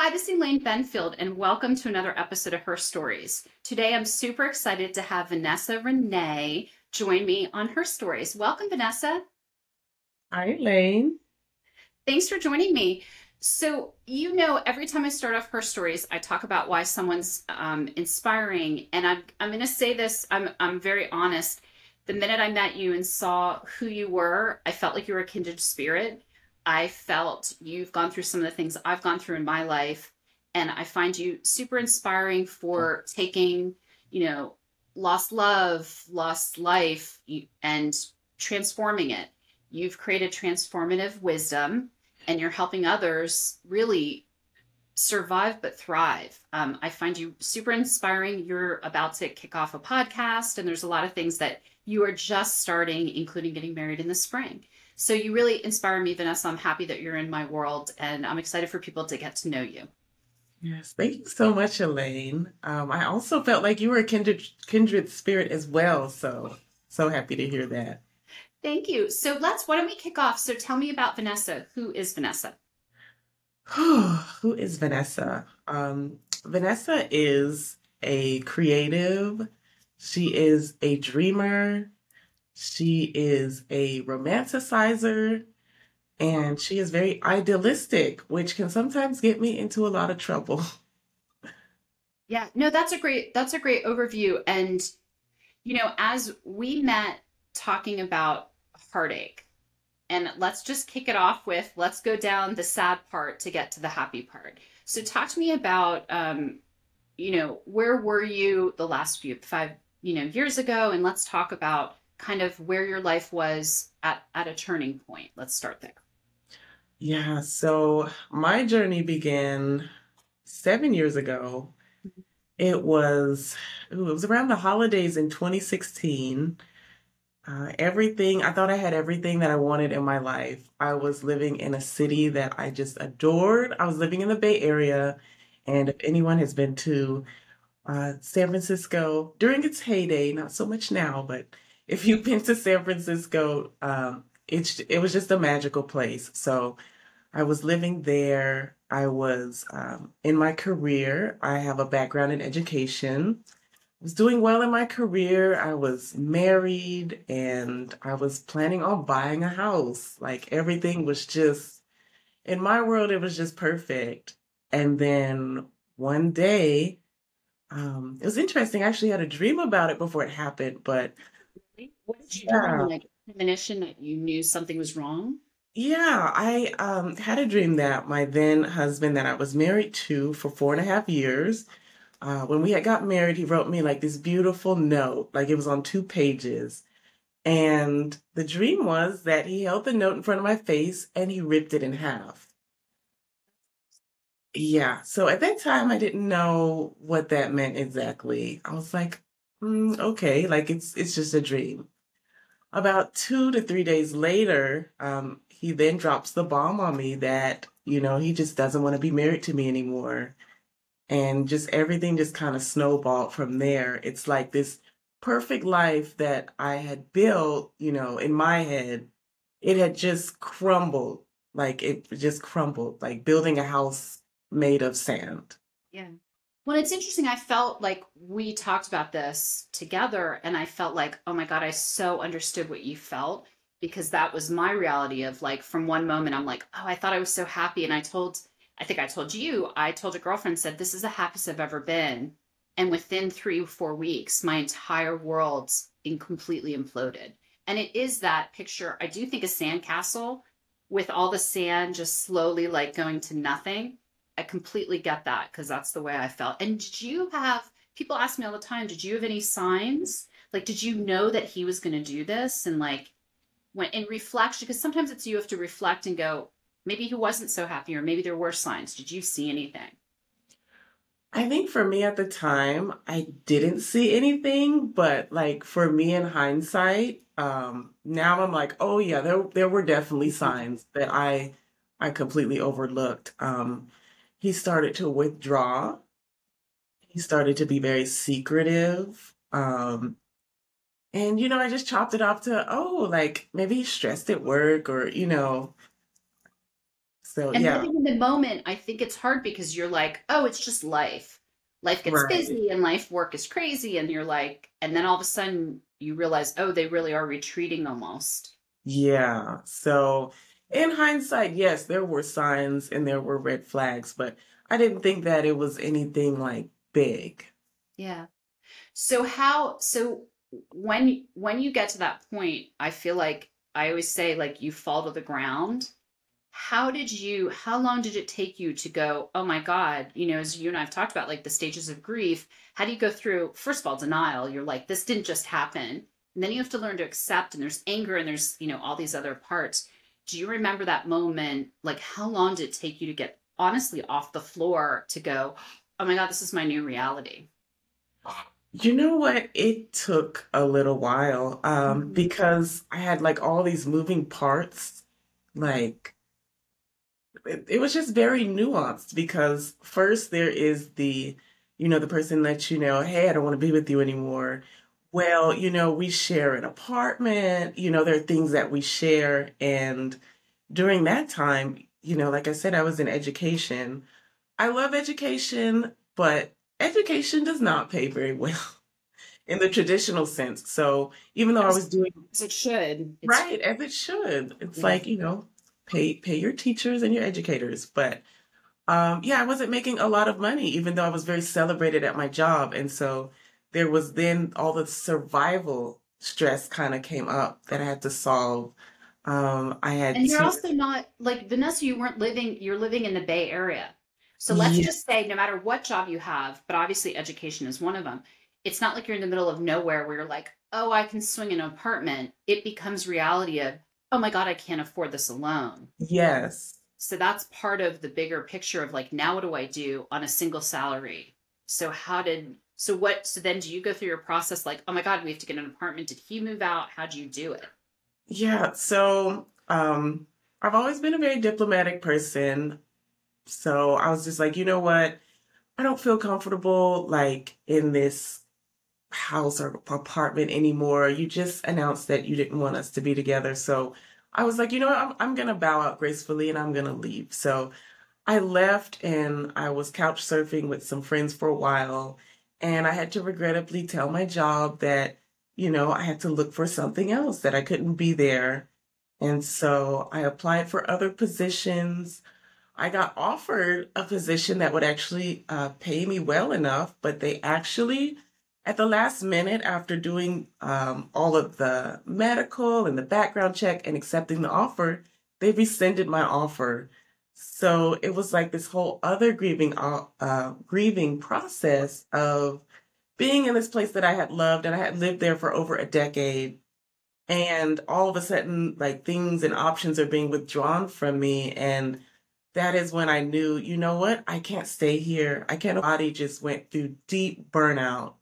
Hi, this is Elaine Benfield, and welcome to another episode of Herstories. Today, I'm super excited to have Vanessa Renee join me on Herstories. Welcome, Vanessa. Hi, Elaine. Thanks for joining me. So, you know, every time I start off Herstories, I talk about why someone's um, inspiring, and I'm I'm going to say this. I'm I'm very honest. The minute I met you and saw who you were, I felt like you were a kindred spirit I felt you've gone through some of the things I've gone through in my life. And I find you super inspiring for taking, you know, lost love, lost life, and transforming it. You've created transformative wisdom and you're helping others really survive but thrive. Um, I find you super inspiring. You're about to kick off a podcast, and there's a lot of things that you are just starting, including getting married in the spring. So you really inspire me, Vanessa. I'm happy that you're in my world and I'm excited for people to get to know you. Yes, thank you so much, Elaine. Um, I also felt like you were a kindred kindred spirit as well. So so happy to hear that. Thank you. So let's why don't we kick off? So tell me about Vanessa. Who is Vanessa? Who is Vanessa? Um, Vanessa is a creative. She is a dreamer. She is a romanticizer and she is very idealistic, which can sometimes get me into a lot of trouble. Yeah, no, that's a great that's a great overview and you know, as we met talking about heartache, and let's just kick it off with let's go down the sad part to get to the happy part. So talk to me about um, you know, where were you the last few five, you know, years ago and let's talk about kind of where your life was at, at a turning point. Let's start there. Yeah, so my journey began seven years ago. It was ooh, it was around the holidays in 2016. Uh, everything I thought I had everything that I wanted in my life. I was living in a city that I just adored. I was living in the Bay Area, and if anyone has been to uh, San Francisco during its heyday, not so much now, but if you've been to San Francisco, um, it's it was just a magical place. So I was living there. I was um, in my career. I have a background in education. I was doing well in my career. I was married and I was planning on buying a house. Like everything was just, in my world, it was just perfect. And then one day, um, it was interesting. I actually had a dream about it before it happened, but what did you yeah. do? Like premonition that you knew something was wrong? Yeah, I um, had a dream that my then husband that I was married to for four and a half years, uh, when we had got married, he wrote me like this beautiful note, like it was on two pages. And the dream was that he held the note in front of my face and he ripped it in half. Yeah, so at that time, I didn't know what that meant exactly. I was like, mm, okay, like it's it's just a dream. About two to three days later, um, he then drops the bomb on me that you know he just doesn't want to be married to me anymore, and just everything just kind of snowballed from there. It's like this perfect life that I had built, you know, in my head, it had just crumbled. Like it just crumbled, like building a house made of sand. Yeah. Well, it's interesting. I felt like we talked about this together, and I felt like, oh my God, I so understood what you felt because that was my reality of like, from one moment, I'm like, oh, I thought I was so happy. And I told, I think I told you, I told a girlfriend, said, this is the happiest I've ever been. And within three or four weeks, my entire world completely imploded. And it is that picture. I do think a sandcastle with all the sand just slowly like going to nothing I completely get that because that's the way I felt. And did you have people ask me all the time, did you have any signs? Like, did you know that he was going to do this? And like, when in reflection, because sometimes it's you have to reflect and go, maybe he wasn't so happy, or maybe there were signs. Did you see anything? I think for me at the time, I didn't see anything, but like for me in hindsight, um, now I'm like, oh yeah, there there were definitely signs that I I completely overlooked. Um, he started to withdraw. He started to be very secretive. Um, and, you know, I just chopped it off to, oh, like maybe he's stressed at work or, you know. So And yeah, in the moment, I think it's hard because you're like, oh, it's just life. Life gets right. busy and life work is crazy. And you're like, and then all of a sudden you realize, oh, they really are retreating almost. Yeah. So in hindsight, yes, there were signs and there were red flags, but I didn't think that it was anything like big. Yeah. So how so when when you get to that point, I feel like I always say like you fall to the ground. How did you how long did it take you to go, oh my God, you know, as you and I've talked about like the stages of grief, how do you go through first of all denial? You're like, this didn't just happen. And then you have to learn to accept and there's anger and there's, you know, all these other parts. Do you remember that moment? Like how long did it take you to get honestly off the floor to go, oh my God, this is my new reality? You know what? It took a little while um, Mhm. because I had like all these moving parts. Like it, it was just very nuanced because first there is the, you know, the person that you know, hey, I don't want to be with you anymore. Well, you know, we share an apartment, you know, there are things that we share. And during that time, you know, like I said, I was in education. I love education, but education does not pay very well in the traditional sense. So even though I was doing as it should. Right as it should, it's yeah. like, you know, pay pay your teachers and your educators. But um yeah, I wasn't making a lot of money, even though I was very celebrated at my job. And so there was then all the survival stress kind of came up that I had to solve. Um, I had And you're to, also not like Vanessa, you weren't living, you're living in the Bay Area. So let's yeah, just say no matter what job you have, but obviously education is one of them, it's not like you're in the middle of nowhere where you're like, oh, I can swing an apartment. It becomes reality of, oh my God, I can't afford this alone. yes. So that's part of the bigger picture of like, now what do I do on a single salary? So how did so what so then do you go through your process like, oh my God, we have to get an apartment. Did he move out? How do you do it? Yeah, so um, I've always been a very diplomatic person. So I was just like, you know what? I don't feel comfortable like in this house or apartment anymore. You just announced that you didn't want us to be together. So I was like, you know what? I'm, I'm gonna bow out gracefully and I'm gonna leave. So I left and I was couch surfing with some friends for a while. And I had to regrettably tell my job that, you know, I had to look for something else, that I couldn't be there. And so I applied for other positions. I got offered a position that would actually uh, pay me well enough, but they actually, at the last minute, after doing um, all of the medical and the background check and accepting the offer, they rescinded my offer. So it was like this whole other grieving, uh, uh, grieving process of being in this place that I had loved and I had lived there for over a decade. And all of a sudden, like things and options are being withdrawn from me. And that is when I knew, you know what? I can't stay here. I can't. My body just went through deep burnout.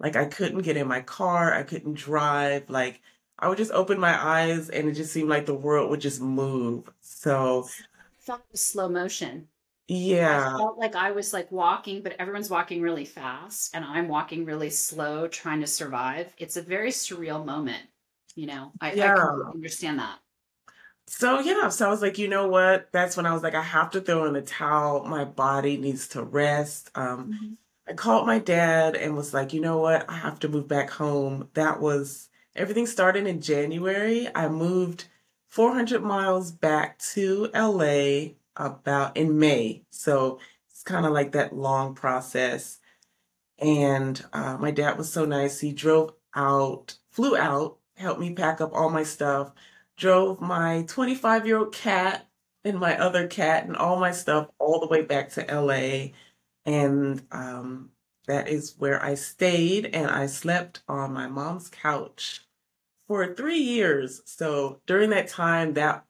Like I couldn't get in my car. I couldn't drive. Like I would just open my eyes and it just seemed like the world would just move. So felt slow motion. I yeah, felt like I was like walking, but everyone's walking really fast and I'm walking really slow trying to survive. It's a very surreal moment. You know, I, I yeah. completely understand that. So yeah, so I was like, you know what? That's when I was like, I have to throw in the towel. My body needs to rest. Um, Mhm. I called my dad and was like, you know what? I have to move back home. That was everything started in January. I moved 400 miles back to LA about in May. So it's kind of like that long process. And uh, my dad was so nice. He drove out, flew out, helped me pack up all my stuff, drove my 25 year old cat and my other cat and all my stuff all the way back to LA. And um, that is where I stayed. And I slept on my mom's couch for three years. So during that time, that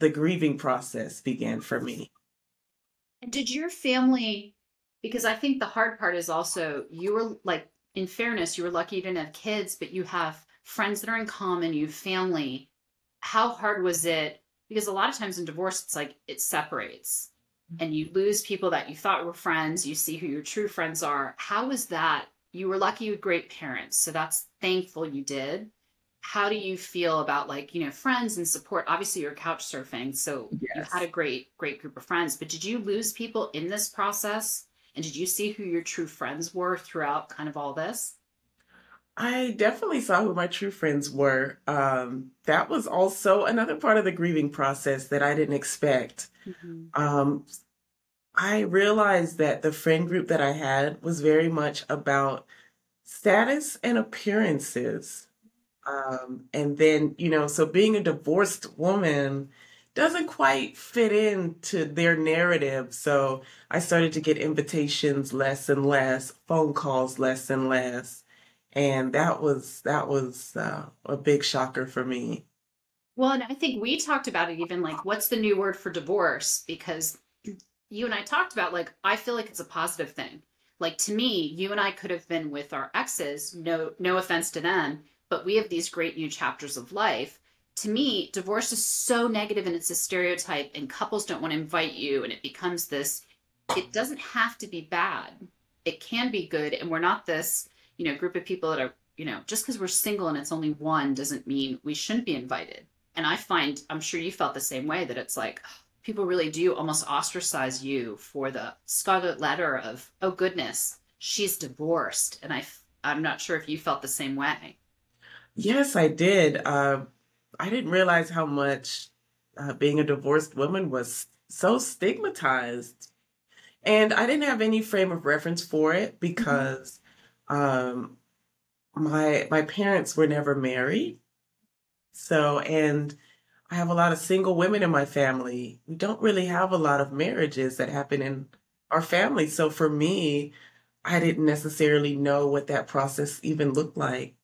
the grieving process began for me. And did your family, because I think the hard part is also you were like, in fairness, you were lucky you didn't have kids, but you have friends that are in common, you have family. How hard was it? Because a lot of times in divorce, it's like it separates mm-hmm. and you lose people that you thought were friends. You see who your true friends are. How was that? You were lucky you had great parents. So that's thankful you did. How do you feel about like you know friends and support obviously you're couch surfing so yes. you had a great great group of friends but did you lose people in this process and did you see who your true friends were throughout kind of all this I definitely saw who my true friends were. Um, that was also another part of the grieving process that I didn't expect. Mm-hmm. Um, I realized that the friend group that I had was very much about status and appearances. Um, and then, you know, so being a divorced woman doesn't quite fit into their narrative. So I started to get invitations less and less, phone calls less and less. And that was that was uh, a big shocker for me. Well, and I think we talked about it even like what's the new word for divorce because you and I talked about like I feel like it's a positive thing. Like to me, you and I could have been with our exes, no no offense to them, but we have these great new chapters of life. To me, divorce is so negative and it's a stereotype, and couples don't want to invite you, and it becomes this. It doesn't have to be bad. It can be good, and we're not this, you know, group of people that are, you know, just because we're single and it's only one doesn't mean we shouldn't be invited. And I find, I'm sure you felt the same way that it's like, oh, people really do almost ostracize you for the scarlet letter of, oh goodness, she's divorced. And I, I'm not sure if you felt the same way. Yes, I did. Uh, I didn't realize how much uh, being a divorced woman was so stigmatized. And I didn't have any frame of reference for it mm-hmm. because um, my my parents were never married. So, and I have a lot of single women in my family. We don't really have a lot of marriages that happen in our family. So for me, I didn't necessarily know what that process even looked like.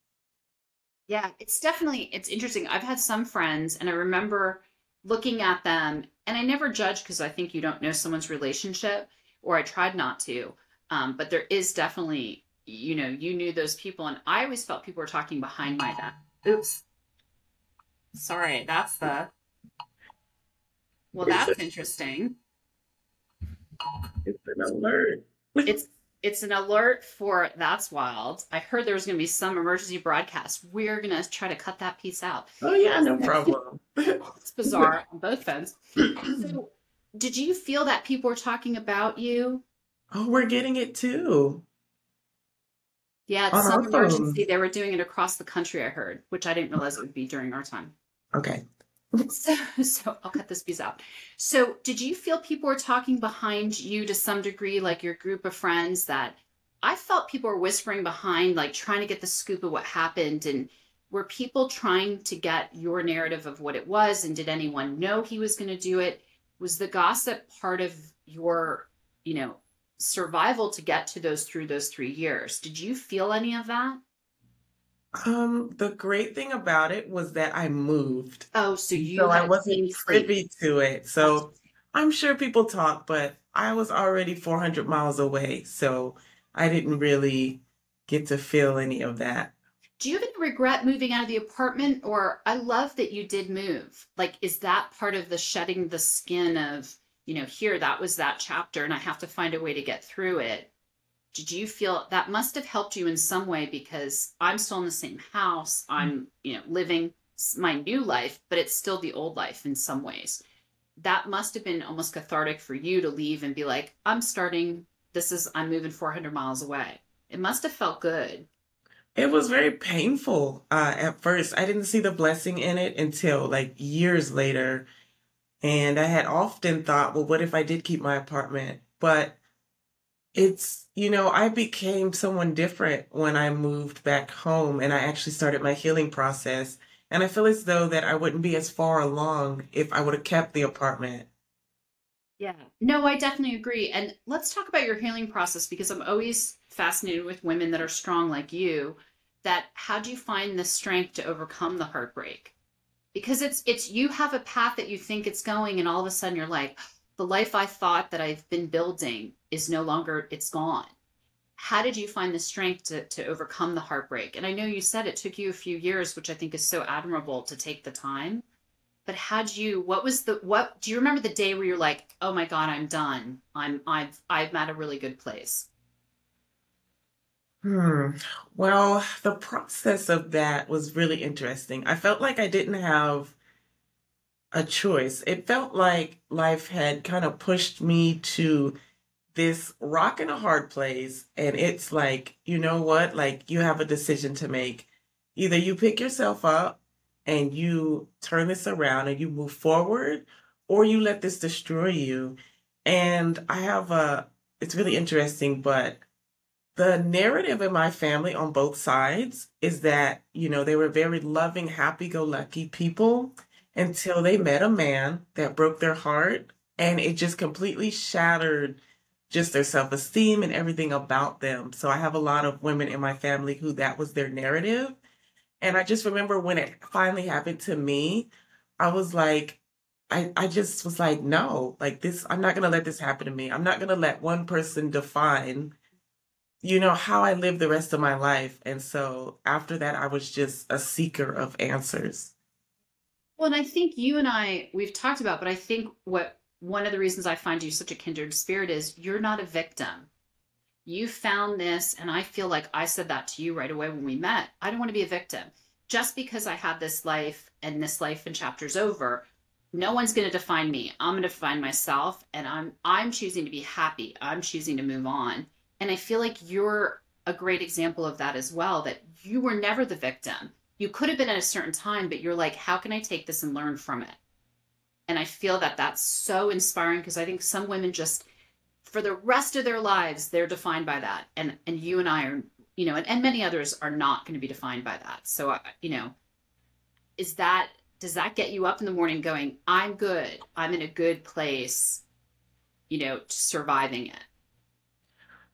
Yeah, it's definitely it's interesting. I've had some friends and I remember looking at them and I never judge because I think you don't know someone's relationship or I tried not to. Um, but there is definitely, you know, you knew those people and I always felt people were talking behind my back. Oops. Sorry, that's the Well, that's interesting. It's an alert. it's it's an alert for that's wild. I heard there was going to be some emergency broadcast. We're going to try to cut that piece out. Oh yeah, no problem. it's bizarre on both ends. So, did you feel that people were talking about you? Oh, we're getting it too. Yeah, it's some emergency. They were doing it across the country. I heard, which I didn't realize it would be during our time. Okay. So, so I'll cut this piece out. So, did you feel people were talking behind you to some degree, like your group of friends? That I felt people were whispering behind, like trying to get the scoop of what happened, and were people trying to get your narrative of what it was? And did anyone know he was going to do it? Was the gossip part of your, you know, survival to get to those through those three years? Did you feel any of that? Um, the great thing about it was that I moved. Oh, so you so I wasn't privy to it. So I'm sure people talk, but I was already 400 miles away, so I didn't really get to feel any of that. Do you have any regret moving out of the apartment, or I love that you did move? Like, is that part of the shedding the skin of, you know, here that was that chapter, and I have to find a way to get through it? Did you feel that must have helped you in some way because i'm still in the same house i'm you know living my new life but it's still the old life in some ways. That must have been almost cathartic for you to leave and be like i'm starting this is i'm moving 400 miles away. It must have felt good. It was very painful uh, at first. I didn't see the blessing in it until like years later and i had often thought well what if i did keep my apartment? But it's, you know, I became someone different when I moved back home and I actually started my healing process. And I feel as though that I wouldn't be as far along if I would have kept the apartment. Yeah. No, I definitely agree. And let's talk about your healing process because I'm always fascinated with women that are strong like you. That how do you find the strength to overcome the heartbreak? Because it's it's you have a path that you think it's going and all of a sudden you're like, the life I thought that I've been building is no longer, it's gone. How did you find the strength to, to overcome the heartbreak? And I know you said it took you a few years, which I think is so admirable to take the time. But had you, what was the, what, do you remember the day where you're like, oh my God, I'm done. I'm, I've, I'm at a really good place? Hmm. Well, the process of that was really interesting. I felt like I didn't have a choice. It felt like life had kind of pushed me to this rock and a hard place. And it's like, you know what? Like, you have a decision to make. Either you pick yourself up and you turn this around and you move forward, or you let this destroy you. And I have a, it's really interesting, but the narrative in my family on both sides is that, you know, they were very loving, happy go lucky people until they met a man that broke their heart and it just completely shattered just their self-esteem and everything about them. So I have a lot of women in my family who that was their narrative. And I just remember when it finally happened to me, I was like, I, I just was like, no, like this, I'm not going to let this happen to me. I'm not going to let one person define, you know, how I live the rest of my life. And so after that, I was just a seeker of answers. Well, and I think you and I, we've talked about, but I think what one of the reasons I find you such a kindred spirit is you're not a victim. You found this, and I feel like I said that to you right away when we met. I don't want to be a victim. Just because I had this life and this life and chapters over, no one's going to define me. I'm going to define myself, and I'm I'm choosing to be happy. I'm choosing to move on, and I feel like you're a great example of that as well. That you were never the victim you could have been at a certain time, but you're like, how can I take this and learn from it? And I feel that that's so inspiring because I think some women just, for the rest of their lives, they're defined by that. And and you and I are, you know, and, and many others are not going to be defined by that. So, uh, you know, is that, does that get you up in the morning going, I'm good, I'm in a good place, you know, surviving it?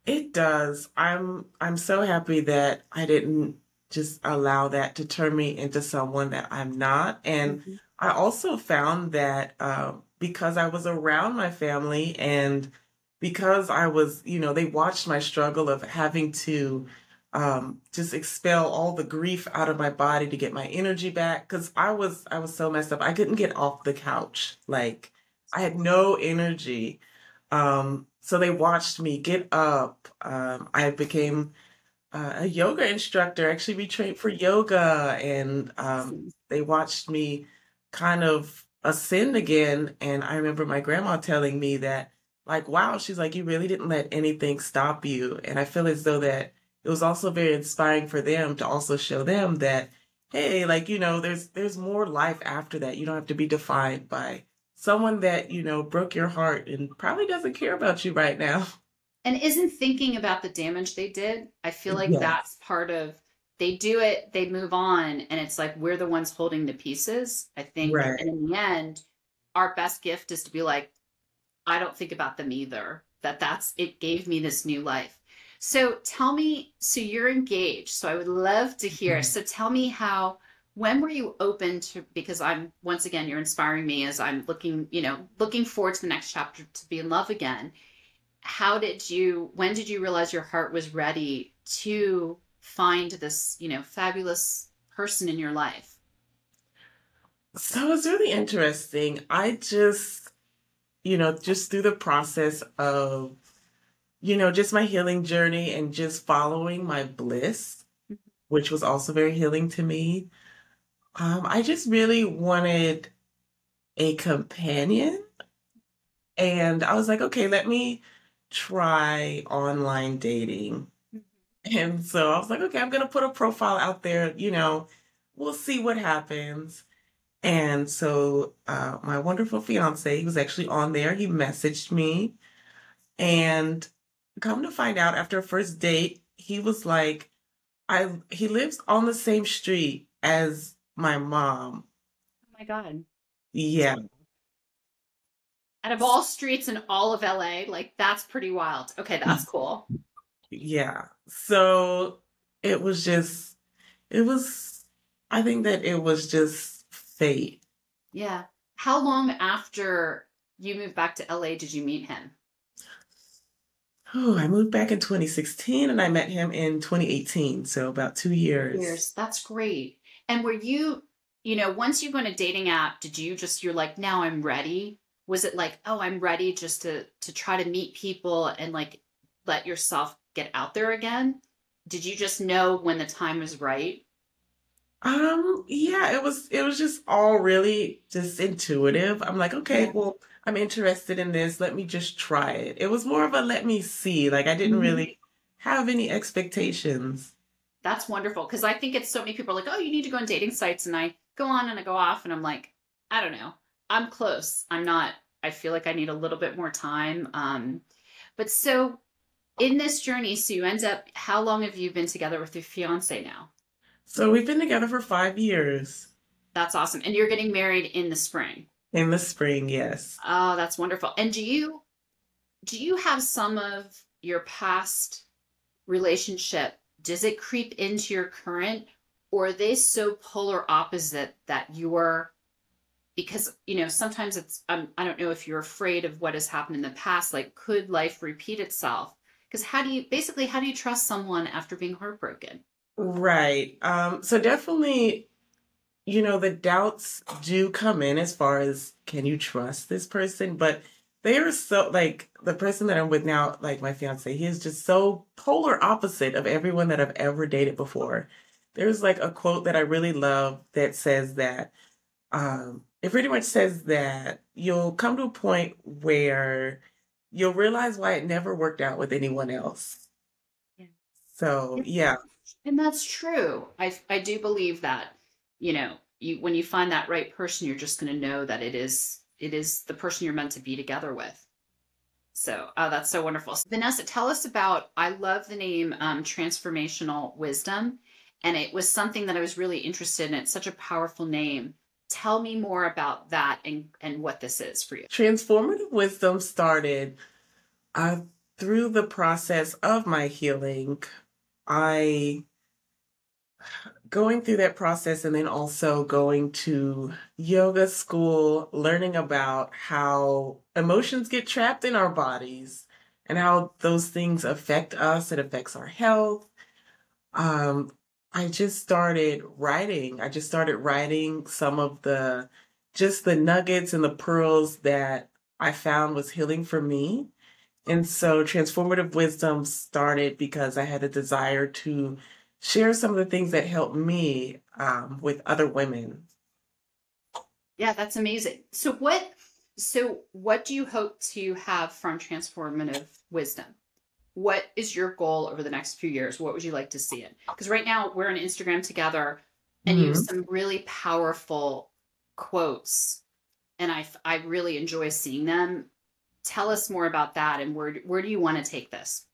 It does. I'm I'm so happy that I didn't just allow that to turn me into someone that I'm not. And mm-hmm. I also found that uh, because I was around my family and because I was, you know, they watched my struggle of having to um, just expel all the grief out of my body to get my energy back. Cause I was, I was so messed up. I couldn't get off the couch. Like I had no energy. Um, so they watched me get up. Um, I became uh, a yoga instructor. Actually, we trained for yoga, and um, they watched me kind of ascend again. And I remember my grandma telling me that, like, wow, she's like, you really didn't let anything stop you. And I feel as though that it was also very inspiring for them to also show them that, hey, like, you know, there's there's more life after that. You don't have to be defined by someone that you know broke your heart and probably doesn't care about you right now. and isn't thinking about the damage they did. I feel like that's part of they do it, they move on, and it's like we're the ones holding the pieces. I think, right. and in the end, our best gift is to be like, I don't think about them either. That that's it gave me this new life. So tell me, so you're engaged. So I would love to hear. Mm-hmm. So tell me how when were you open to because i'm once again you're inspiring me as i'm looking you know looking forward to the next chapter to be in love again how did you when did you realize your heart was ready to find this you know fabulous person in your life? So it's really interesting. I just you know just through the process of you know just my healing journey and just following my bliss mm-hmm. which was also very healing to me um, i just really wanted a companion. And i was like okay let me try online dating. Mm-hmm. And so I was like, okay, I'm going to put a profile out there, you know, we'll see what happens. And so uh, my wonderful fiance, he was actually on there. He messaged me. And come to find out, after a first date, he was like, I he lives on the same street as my mom. Oh my God. Yeah out of all streets in all of LA, like that's pretty wild. Okay, that's mm. cool. Yeah. So it was just, it was, I think that it was just fate. Yeah. How long after you moved back to LA did you meet him? Oh, I moved back in 2016 and I met him in 2018. So about two years. Years. That's great. And were you, you know, once you go on a dating app, did you just, you're like, now I'm ready? Was it like oh i'm ready just to to try to meet people and like let yourself get out there again did you just know when the time was right? Um, yeah, it was it was just all really just intuitive. I'm like, okay, Yeah. well, I'm interested in this. Let me just try it. It was more of a let me see. Like I didn't Mhm. really have any expectations. That's wonderful because I think it's so many people are like, oh, you need to go on dating sites, and I go on and I go off, and I'm like, I don't know, I'm close. I'm not. I feel like I need a little bit more time. Um, but so in this journey, so you end up. How long have you been together with your fiance now? So we've been together for five years. That's awesome, and you're getting married in the spring. In the spring, yes. Oh, that's wonderful. And do you do you have some of your past relationship? Does it creep into your current, or are they so polar opposite that you're because you know sometimes it's um, I don't know if you're afraid of what has happened in the past. Like, could life repeat itself? Because how do you basically how do you trust someone after being heartbroken? Right. Um, so definitely, you know, the doubts do come in as far as can you trust this person? But they are so like the person that I'm with now, like my fiance, he is just so polar opposite of everyone that I've ever dated before. There's like a quote that I really love that says that um it pretty much says that you'll come to a point where you'll realize why it never worked out with anyone else. Yeah. So yeah. And that's true. I I do believe that, you know, you when you find that right person, you're just going to know that it is it is the person you're meant to be together with. So, oh, that's so wonderful. So, Vanessa, tell us about. I love the name um, Transformational Wisdom, and it was something that I was really interested in. It's such a powerful name. Tell me more about that and and what this is for you. Transformative wisdom started uh, through the process of my healing. I going through that process and then also going to yoga school, learning about how emotions get trapped in our bodies and how those things affect us. It affects our health. Um, I just started writing. I just started writing some of the just the nuggets and the pearls that I found was healing for me. And so transformative wisdom started because I had a desire to share some of the things that helped me um, with other women. Yeah, that's amazing. So what so what do you hope to have from transformative wisdom? What is your goal over the next few years? What would you like to see it? Because right now we're on Instagram together and you have Mhm. some really powerful quotes and I I really enjoy seeing them. Tell us more about that and where where do you want to take this?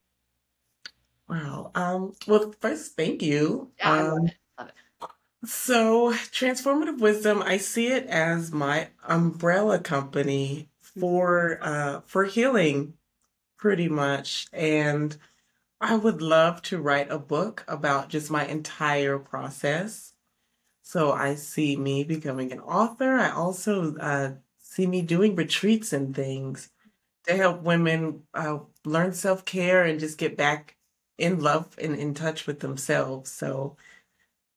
Wow. Um, well, first, thank you. Yeah, I love Um, it. Love it. so, transformative wisdom, I see it as my umbrella company for uh, for healing, pretty much. And I would love to write a book about just my entire process. So I see me becoming an author. I also uh, see me doing retreats and things to help women uh, learn self care and just get back in love and in touch with themselves. So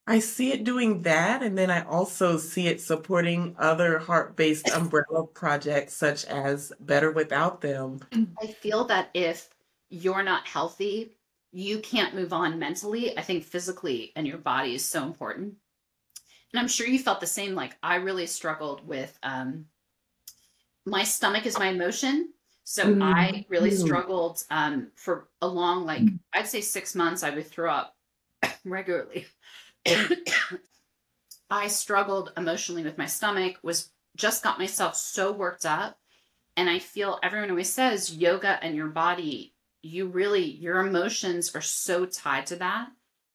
I see it doing that. And then I also see it supporting other heart based umbrella projects such as Better Without Them. I feel that if you're not healthy, you can't move on mentally. I think physically and your body is so important. And I'm sure you felt the same. Like I really struggled with um, my stomach is my emotion. So I really Mhm. struggled um, for a long, like I'd say six months. I would throw up regularly. I struggled emotionally with my stomach. Was just got myself so worked up and I feel everyone always says yoga and your body, you really, your emotions are so tied to that.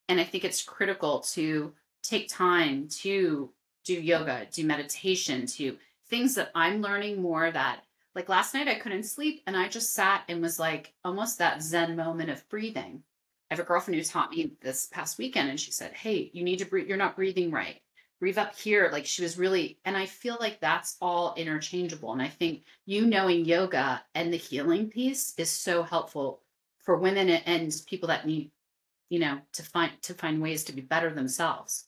And I think it's critical to take time to do yoga, do meditation, to things that I'm learning more that, like last night, I couldn't sleep and I just sat and was like almost that Zen moment of breathing. I have a girlfriend who taught me this past weekend and she said, Hey, you need to breathe. You're not breathing right. Breathe up here. Like she was really, and I feel like that's all interchangeable. And I think you knowing yoga and the healing piece is so helpful for women and people that need you know to find to find ways to be better themselves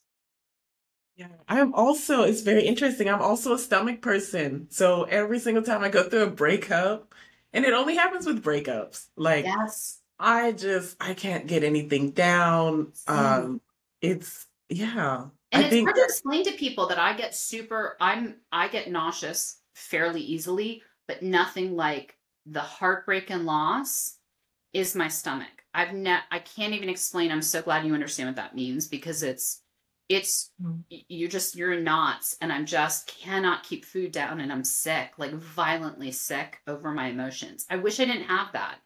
Yeah, I'm also, it's very interesting. I'm also a stomach person. So every single time I go through a breakup, and it only happens with breakups, like yes I just I can't get anything down. Um, it's yeah. And I it's think hard to that explain to people that I get super I'm I get nauseous fairly easily, but nothing like the heartbreak and loss is my stomach. I've ne- I can't even explain. I'm so glad you understand what that means because it's it's Mm. you're just you're in knots and I'm just cannot keep food down and I'm sick, like violently sick over my emotions. I wish I didn't have that.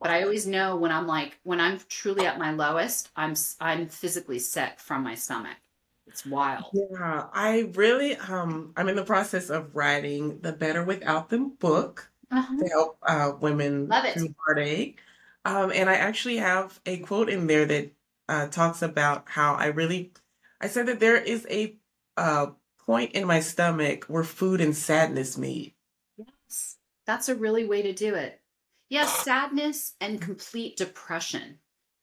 But I always know when I'm like when I'm truly at my lowest, I'm I'm physically sick from my stomach. It's wild. yeah, I really um I'm in the process of writing the Better Without Them book Uh-huh. to help uh women Love it. through heartache. Um, and I actually have a quote in there that uh talks about how I really I said that there is a uh point in my stomach where food and sadness meet. Yes, that's a really way to do it. Yes, sadness and complete depression.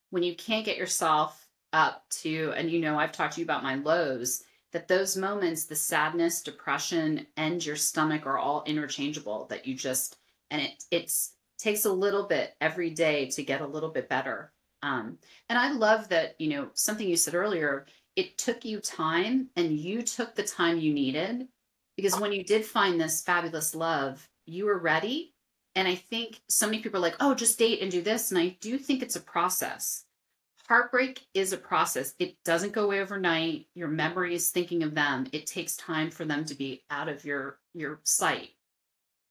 When you can't get yourself up to, and you know, I've talked to you about my lows, that those moments, the sadness, depression, and your stomach are all interchangeable, that you just, and it it's takes a little bit every day to get a little bit better. Um, and I love that, you know, something you said earlier, it took you time and you took the time you needed because when you did find this fabulous love, you were ready. And I think so many people are like, oh, just date and do this. And I do think it's a process. Heartbreak is a process. It doesn't go away overnight. Your memory is thinking of them. It takes time for them to be out of your your sight.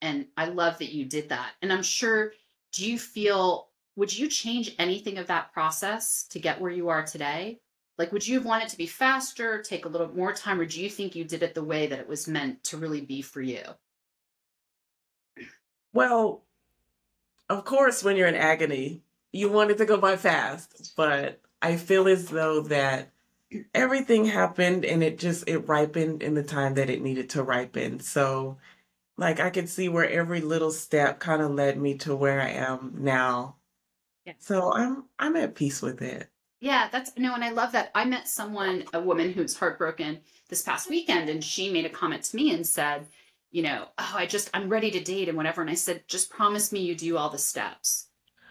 And I love that you did that. And I'm sure, do you feel, would you change anything of that process to get where you are today? Like, would you have wanted to be faster, take a little more time, or do you think you did it the way that it was meant to really be for you? Well, of course, when you're in agony, you want it to go by fast, but I feel as though that everything happened and it just it ripened in the time that it needed to ripen. So, like I could see where every little step kind of led me to where I am now. Yeah. So, I'm I'm at peace with it. Yeah, that's no, and I love that. I met someone, a woman who's heartbroken this past weekend, and she made a comment to me and said, you know, oh, I just, I'm ready to date and whatever. And I said, just promise me you do all the steps.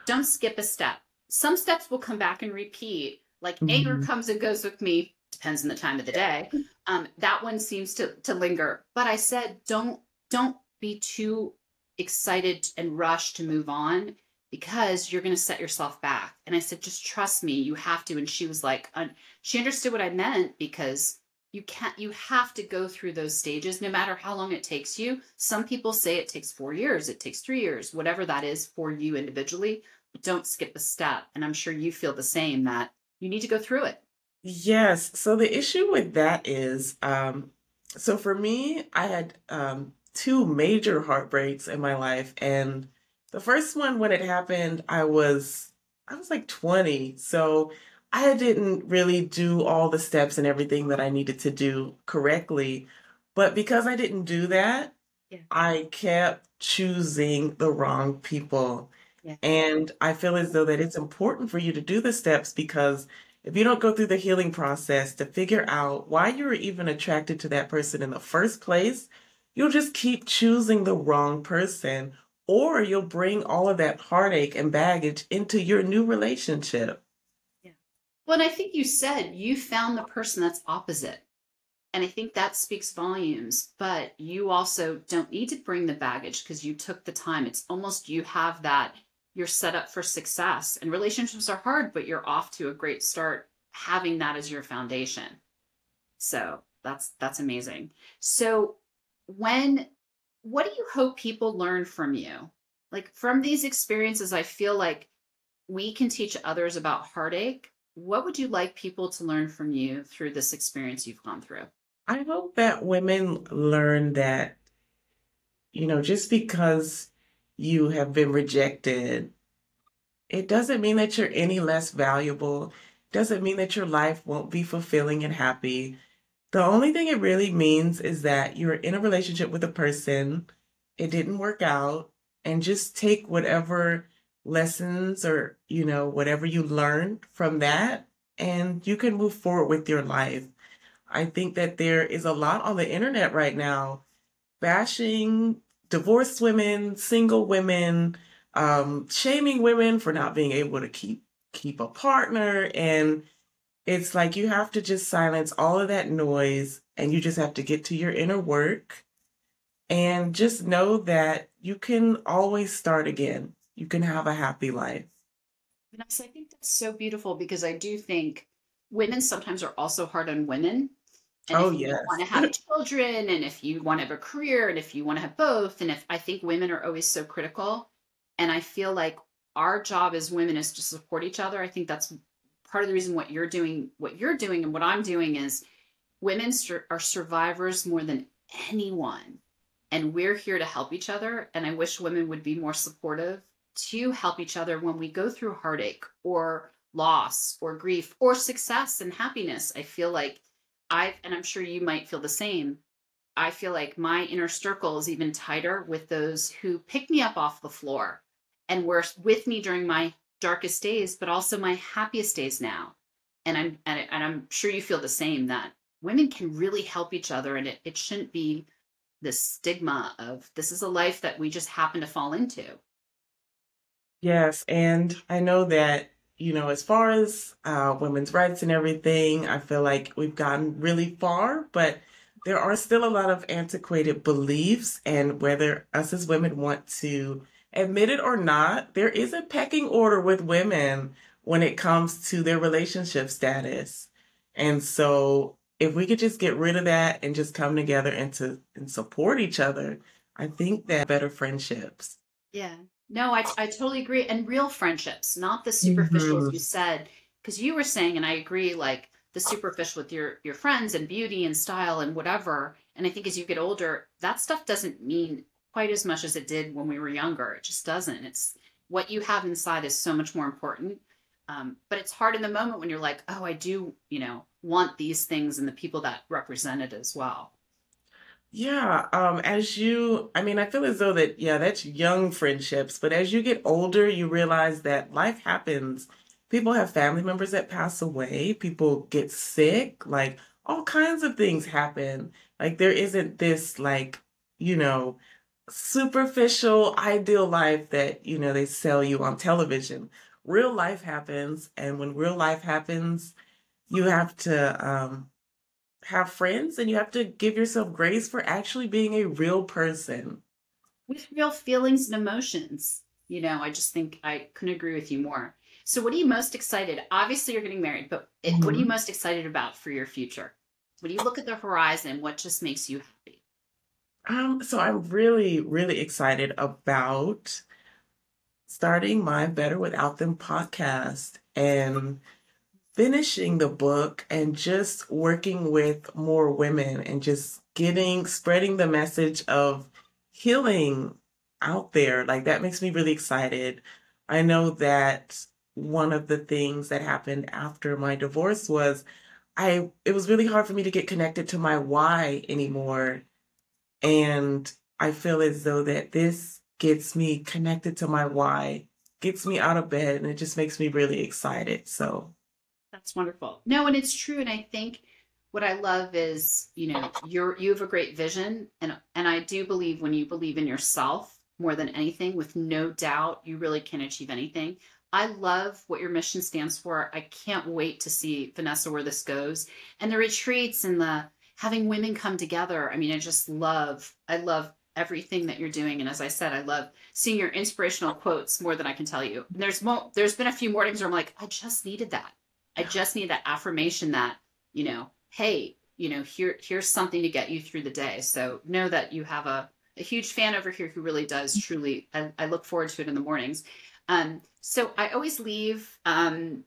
Don't skip a step. Some steps will come back and repeat. Like anger Mhm. comes and goes with me, depends on the time of the day. Um, that one seems to to linger. But I said, don't don't be too excited and rushed to move on because you're going to set yourself back. And I said, just trust me, you have to. And she was like, un- she understood what I meant because you can't, you have to go through those stages no matter how long it takes you. Some people say it takes four years, it takes three years, whatever that is for you individually. Don't skip a step. And I'm sure you feel the same that you need to go through it. Yes. So the issue with that is, um, so for me, I had um, two major heartbreaks in my life, and the first one, when it happened, I was I was like 20, so I didn't really do all the steps and everything that I needed to do correctly. But because I didn't do that, Yeah. I kept choosing the wrong people. Yeah. And I feel as though that it's important for you to do the steps because if you don't go through the healing process to figure out why you were even attracted to that person in the first place, you'll just keep choosing the wrong person, or you'll bring all of that heartache and baggage into your new relationship. Well, and I think you said you found the person that's opposite. And I think that speaks volumes, but you also don't need to bring the baggage because you took the time. It's almost you have that, you're set up for success. And relationships are hard, but you're off to a great start having that as your foundation. So that's that's amazing. So when what do you hope people learn from you? Like from these experiences, I feel like we can teach others about heartache. What would you like people to learn from you through this experience you've gone through? I hope that women learn that, you know, just because you have been rejected, it doesn't mean that you're any less valuable, doesn't mean that your life won't be fulfilling and happy. The only thing it really means is that you're in a relationship with a person, it didn't work out, and just take whatever lessons or, you know, whatever you learned from that, and you can move forward with your life. I think that there is a lot on the internet right now bashing divorced women, single women, um, shaming women for not being able to keep keep a partner and it's like you have to just silence all of that noise and you just have to get to your inner work and just know that you can always start again. You can have a happy life. Vanessa, I think that's so beautiful because I do think women sometimes are also hard on women. And Oh, if you want to have children and if you want to have a career and if you want to have both, and if I think women are always so critical. And I feel like our job as women is to support each other. I think that's part of the reason what you're doing, what you're doing, and what I'm doing is women are survivors more than anyone. And we're here to help each other. And I wish women would be more supportive to help each other when we go through heartache or loss or grief or success and happiness. I feel like I've, and I'm sure you might feel the same. I feel like my inner circle is even tighter with those who pick me up off the floor and were with me during my darkest days, but also my happiest days now. And I'm and, I'm sure you feel the same that women can really help each other, and it, it shouldn't be this stigma of this is a life that we just happen to fall into. Yes, and I know that, you know, as far as uh, women's rights and everything, I feel like we've gotten really far, but there are still a lot of antiquated beliefs, and whether us as women want to admit it or not, there is a pecking order with women when it comes to their relationship status. And so if we could just get rid of that and just come together and to and support each other, I think that better friendships. Yeah. No, I, I totally agree. And real friendships, not the superficial, as Mhm. you said, because you were saying, and I agree, like the superficial with your your friends and beauty and style and whatever. And I think as you get older, that stuff doesn't mean quite as much as it did when we were younger. It just doesn't. It's what you have inside is so much more important. Um, but it's hard in the moment when you're like, oh, I do, you know, want these things and the people that represent it as well. Yeah, um, as you, I mean, I feel as though that, yeah, that's young friendships, but as you get older, you realize that life happens. People have family members that pass away, people get sick, like all kinds of things happen. Like there isn't this like, you know, superficial ideal life that, you know, they sell you on television. Real life happens, and when real life happens, you have to um have friends and you have to give yourself grace for actually being a real person. with real feelings and emotions. You know, I just think I couldn't agree with you more. So, what are you most excited? Obviously, you're getting married, but it, what are you Mhm. most excited about for your future? When you look at the horizon, what just makes you happy? Um, so I'm really, really excited about starting my Better Without Them podcast and finishing the book and just working with more women and just getting, spreading the message of healing out there. Like that makes me really excited. I know that one of the things that happened after my divorce was I, it was really hard for me to get connected to my why anymore. And I feel as though that this gets me connected to my why, gets me out of bed, and it just makes me really excited. So, That's wonderful. No, and it's true. And I think what I love is, you know, you're you have a great vision, and and I do believe when you believe in yourself more than anything, with no doubt, you really can achieve anything. I love what your mission stands for. I can't wait to see Vanessa where this goes, and the retreats and the having women come together. I mean, I just love. I love everything that you're doing, and as I said, I love seeing your inspirational quotes more than I can tell you. And there's mo- there's been a few mornings where I'm like, I just needed that. I just need that affirmation that, you know, hey, you know, here here's something to get you through the day. So know that you have a, a huge fan over here who really does truly I, I look forward to it in the mornings. Um, so I always leave um,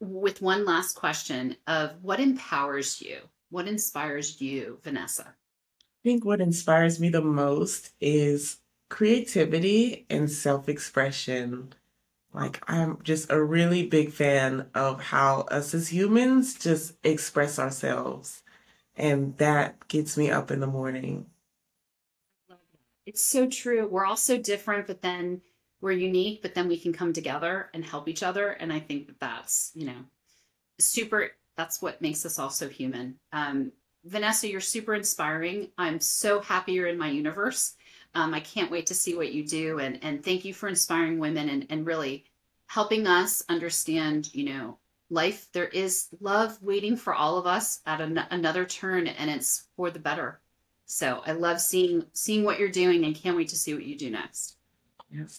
with one last question of what empowers you? What inspires you, Vanessa? I think what inspires me the most is creativity and self expression. Like, I'm just a really big fan of how us as humans just express ourselves. And that gets me up in the morning. It's so true. We're all so different, but then we're unique, but then we can come together and help each other. And I think that that's, you know, super, that's what makes us all so human. Um, Vanessa, you're super inspiring. I'm so happy you're in my universe. Um, I can't wait to see what you do, and and thank you for inspiring women and and really helping us understand. You know, life there is love waiting for all of us at an, another turn, and it's for the better. So I love seeing seeing what you're doing, and can't wait to see what you do next. Yes.